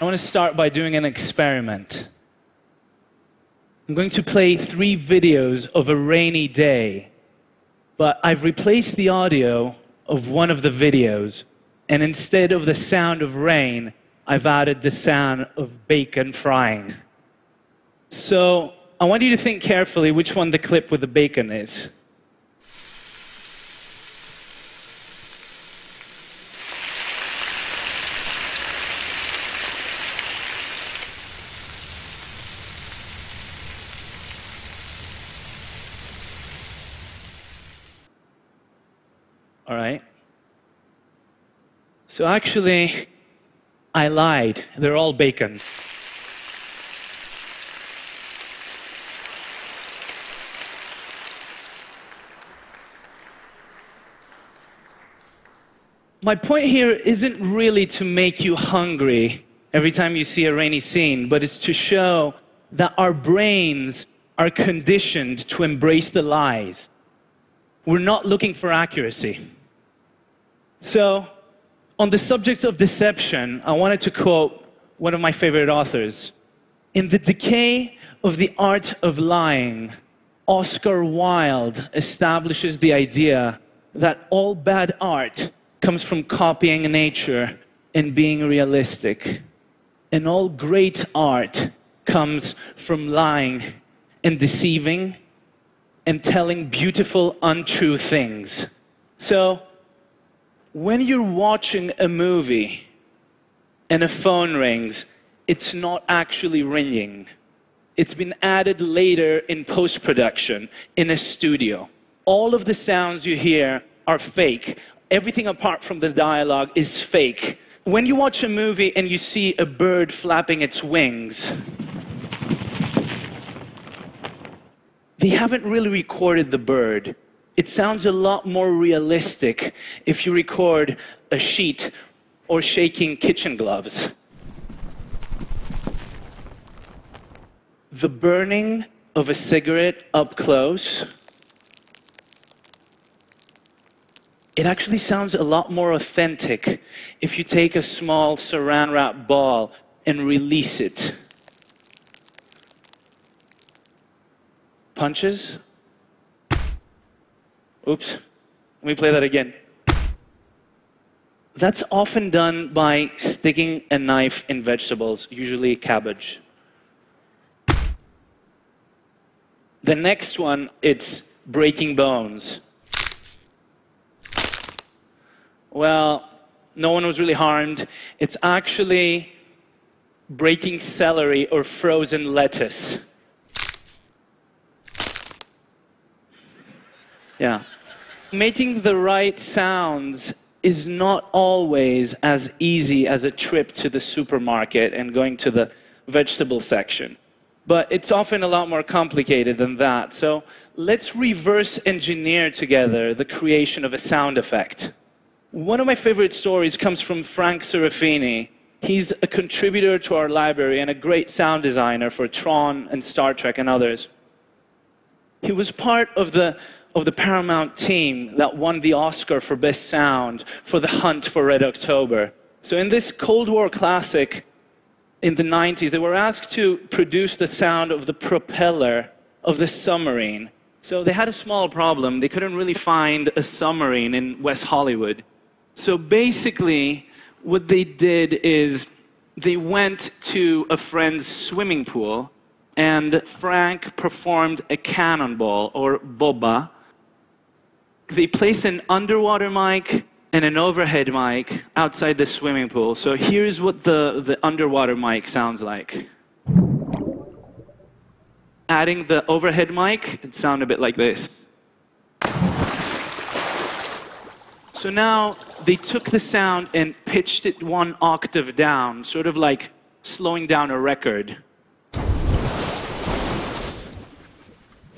I want to start by doing an experiment. I'm going to play three videos of a rainy day, but I've replaced the audio of one of the videos, and instead of the sound of rain, I've added the sound of bacon frying. So I want you to think carefully which one the clip with the bacon is. All right. So actually, I lied. They're all bacon. My point here isn't really to make you hungry every time you see a rainy scene, but it's to show that our brains are conditioned to embrace the lies. We're not looking for accuracy. So, on the subject of deception, I wanted to quote one of my favorite authors. In The Decay of the Art of Lying, Oscar Wilde establishes the idea that all bad art comes from copying nature and being realistic. And all great art comes from lying and deceiving and telling beautiful, untrue things. So, when you're watching a movie and a phone rings, it's not actually ringing. It's been added later in post production in a studio. All of the sounds you hear are fake everything apart from the dialogue is fake. When you watch a movie and you see a bird flapping its wings, they haven't really recorded the bird. It sounds a lot more realistic if you record a sheet or shaking kitchen gloves. The burning of a cigarette up close it actually sounds a lot more authentic if you take a small saran wrap ball and release it. Punches? Oops. Let me play that again. That's often done by sticking a knife in vegetables, usually cabbage. The next one, it's breaking bones. Well, no one was really harmed. It's actually breaking celery or frozen lettuce. Yeah. Making the right sounds is not always as easy as a trip to the supermarket and going to the vegetable section. But it's often a lot more complicated than that. So let's reverse engineer together the creation of a sound effect. One of my favorite stories comes from Frank Serafine. He's a contributor to our library and a great sound designer for Tron and Star Trek and others. He was part of the, of the Paramount team that won the Oscar for Best Sound for The Hunt for Red October. So, in this Cold War classic in the 90s, they were asked to produce the sound of the propeller of the submarine. So, they had a small problem. They couldn't really find a submarine in West Hollywood. So basically, what they did is they went to a friend's swimming pool, and Frank performed a cannonball or boba. They place an underwater mic and an overhead mic outside the swimming pool. So here's what the, the underwater mic sounds like. Adding the overhead mic, it sounded a bit like this. So now they took the sound and pitched it one octave down, sort of like slowing down a record.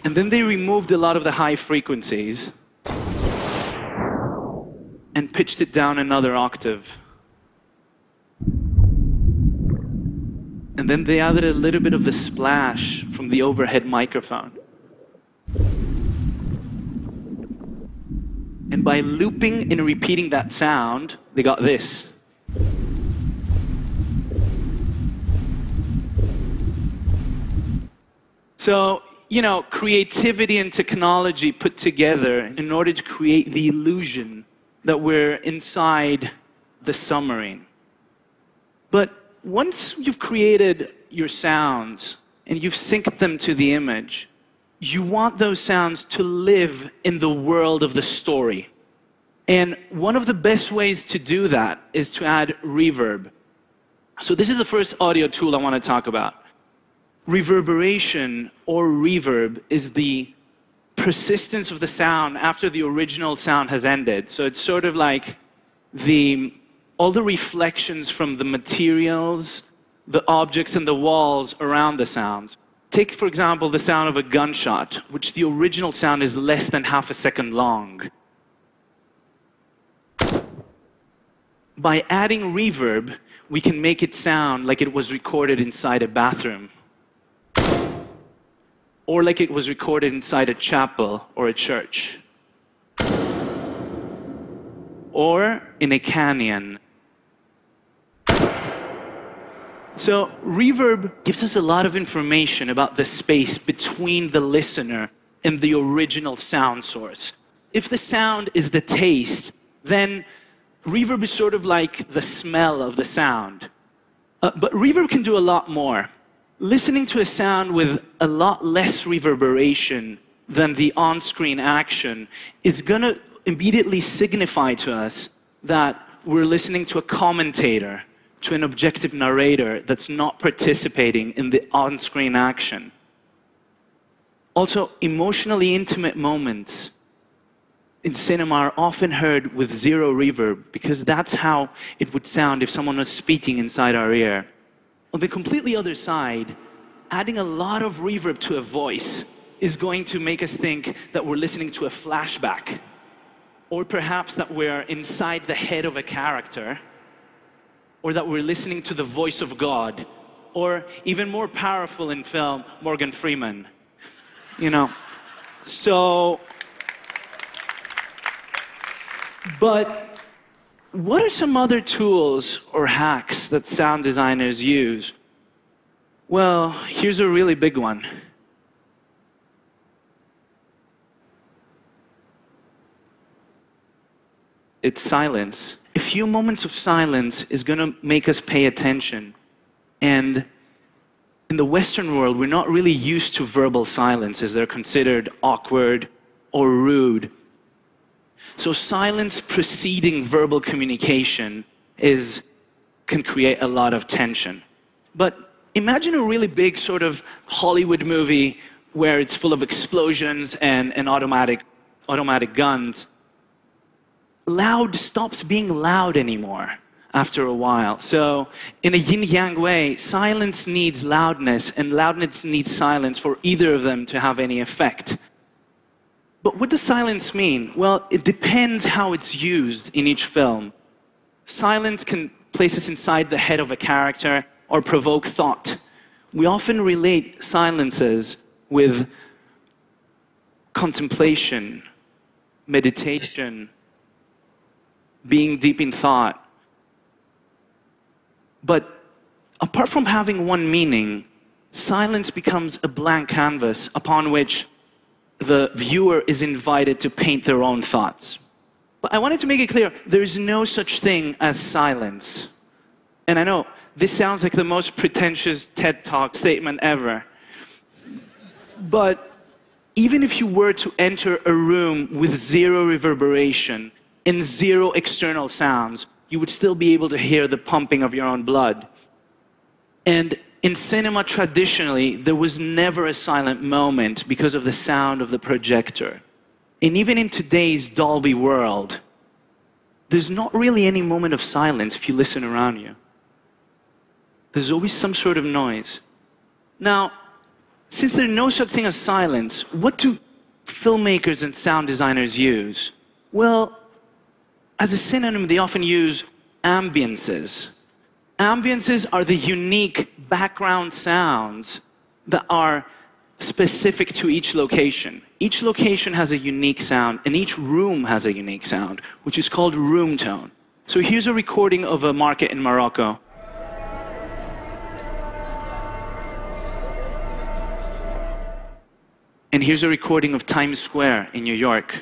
And then they removed a lot of the high frequencies and pitched it down another octave. And then they added a little bit of the splash from the overhead microphone. And by looping and repeating that sound, they got this. So, you know, creativity and technology put together in order to create the illusion that we're inside the submarine. But once you've created your sounds and you've synced them to the image, you want those sounds to live in the world of the story. And one of the best ways to do that is to add reverb. So, this is the first audio tool I want to talk about. Reverberation or reverb is the persistence of the sound after the original sound has ended. So, it's sort of like the, all the reflections from the materials, the objects, and the walls around the sounds. Take, for example, the sound of a gunshot, which the original sound is less than half a second long. by adding reverb, we can make it sound like it was recorded inside a bathroom, or like it was recorded inside a chapel or a church, or in a canyon. So, reverb gives us a lot of information about the space between the listener and the original sound source. If the sound is the taste, then reverb is sort of like the smell of the sound. Uh, but reverb can do a lot more. Listening to a sound with a lot less reverberation than the on screen action is going to immediately signify to us that we're listening to a commentator, to an objective narrator that's not participating in the on screen action. Also, emotionally intimate moments in cinema are often heard with zero reverb because that's how it would sound if someone was speaking inside our ear. On the completely other side, adding a lot of reverb to a voice is going to make us think that we're listening to a flashback, or perhaps that we're inside the head of a character, or that we're listening to the voice of God, or even more powerful in film, Morgan Freeman. You know, so but what are some other tools or hacks that sound designers use? Well, here's a really big one. It's silence. A few moments of silence is going to make us pay attention. And in the Western world, we're not really used to verbal silences. They're considered awkward or rude. So silence preceding verbal communication is, can create a lot of tension. But imagine a really big sort of Hollywood movie where it's full of explosions and, and automatic, automatic guns. Loud stops being loud anymore after a while. So, in a yin yang way, silence needs loudness, and loudness needs silence for either of them to have any effect. But what does silence mean? Well, it depends how it's used in each film. Silence can place us inside the head of a character or provoke thought. We often relate silences with contemplation, meditation, being deep in thought. But apart from having one meaning, silence becomes a blank canvas upon which the viewer is invited to paint their own thoughts. But I wanted to make it clear there is no such thing as silence. And I know this sounds like the most pretentious TED Talk statement ever. But even if you were to enter a room with zero reverberation and zero external sounds, you would still be able to hear the pumping of your own blood. And in cinema, traditionally, there was never a silent moment because of the sound of the projector. And even in today's Dolby world, there's not really any moment of silence if you listen around you. There's always some sort of noise. Now, since there's no such thing as silence, what do filmmakers and sound designers use? Well, as a synonym, they often use ambiances. Ambiances are the unique background sounds that are specific to each location. Each location has a unique sound, and each room has a unique sound, which is called room tone. So here's a recording of a market in Morocco. And here's a recording of Times Square in New York.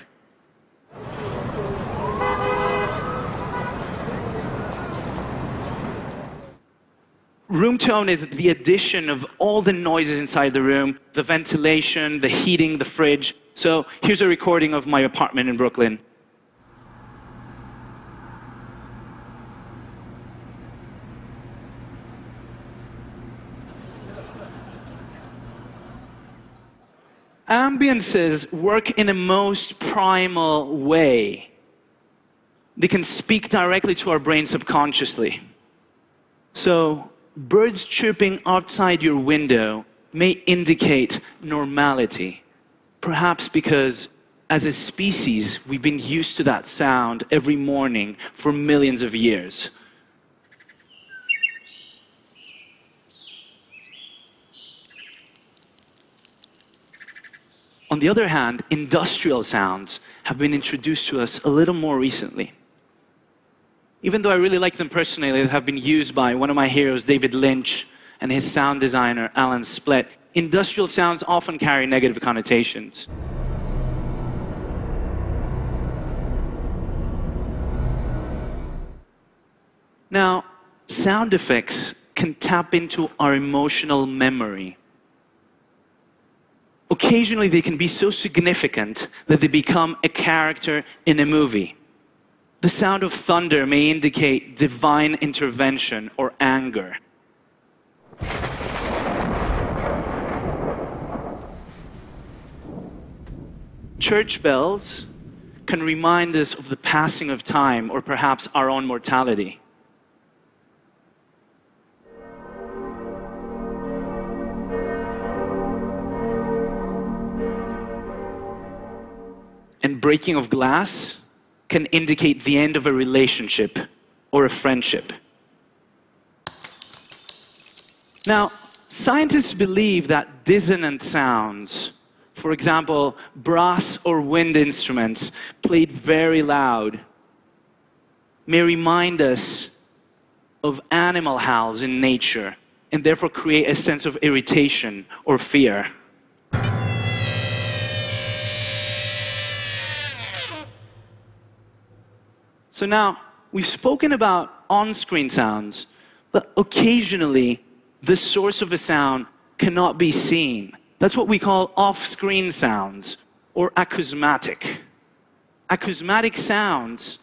Room tone is the addition of all the noises inside the room the ventilation, the heating, the fridge. So here's a recording of my apartment in Brooklyn. Ambiances work in a most primal way. They can speak directly to our brain subconsciously. So, birds chirping outside your window may indicate normality. Perhaps because, as a species, we've been used to that sound every morning for millions of years. On the other hand, industrial sounds have been introduced to us a little more recently. Even though I really like them personally, they have been used by one of my heroes, David Lynch, and his sound designer, Alan Splet. Industrial sounds often carry negative connotations. Now, sound effects can tap into our emotional memory occasionally they can be so significant that they become a character in a movie. The sound of thunder may indicate divine intervention or anger. Church bells can remind us of the passing of time or perhaps our own mortality. and breaking of glass can indicate the end of a relationship or a friendship. Now, scientists believe that dissonant sounds, for example, brass or wind instruments played very loud, may remind us of animal howls in nature and therefore create a sense of irritation or fear. So now, we've spoken about on screen sounds, but occasionally the source of a sound cannot be seen. That's what we call off screen sounds or acousmatic. Acousmatic sounds,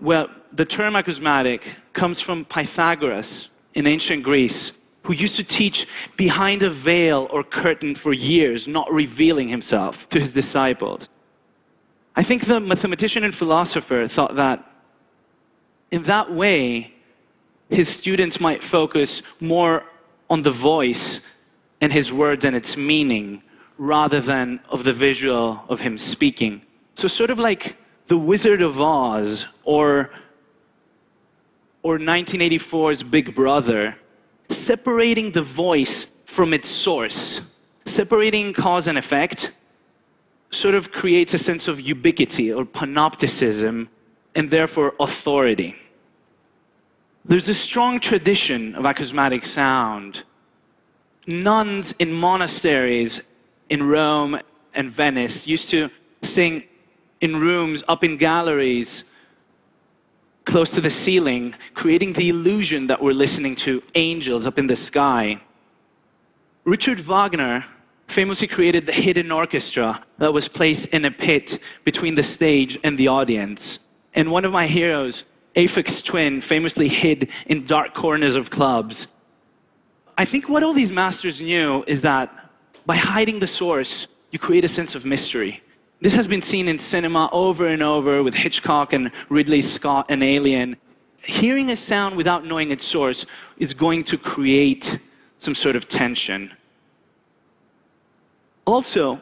well, the term acousmatic comes from Pythagoras in ancient Greece, who used to teach behind a veil or curtain for years, not revealing himself to his disciples. I think the mathematician and philosopher thought that in that way, his students might focus more on the voice and his words and its meaning rather than of the visual of him speaking. So, sort of like The Wizard of Oz or, or 1984's Big Brother, separating the voice from its source, separating cause and effect, sort of creates a sense of ubiquity or panopticism and therefore authority. There's a strong tradition of acousmatic sound. Nuns in monasteries in Rome and Venice used to sing in rooms up in galleries close to the ceiling, creating the illusion that we're listening to angels up in the sky. Richard Wagner famously created the hidden orchestra that was placed in a pit between the stage and the audience. And one of my heroes, Aphex Twin, famously hid in dark corners of clubs. I think what all these masters knew is that by hiding the source, you create a sense of mystery. This has been seen in cinema over and over with Hitchcock and Ridley Scott and Alien. Hearing a sound without knowing its source is going to create some sort of tension. Also,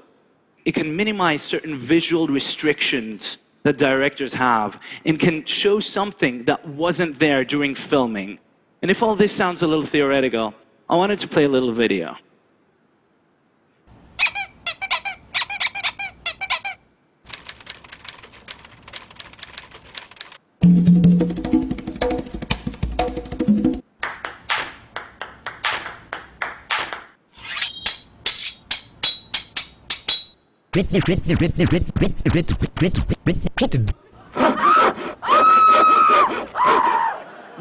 it can minimize certain visual restrictions that directors have and can show something that wasn't there during filming. And if all this sounds a little theoretical, I wanted to play a little video.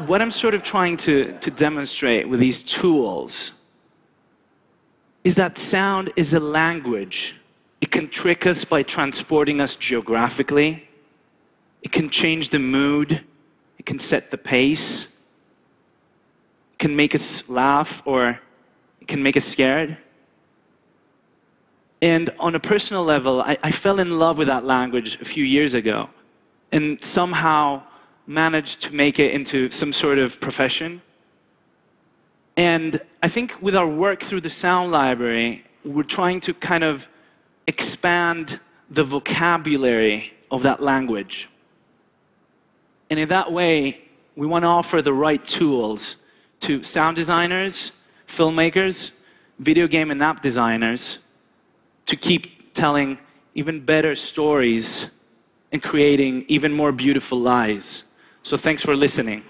What I'm sort of trying to, to demonstrate with these tools is that sound is a language. It can trick us by transporting us geographically. It can change the mood. It can set the pace. It can make us laugh or it can make us scared. And on a personal level, I, I fell in love with that language a few years ago and somehow managed to make it into some sort of profession. And I think with our work through the sound library, we're trying to kind of expand the vocabulary of that language. And in that way, we want to offer the right tools to sound designers, filmmakers, video game and app designers to keep telling even better stories and creating even more beautiful lies. So thanks for listening.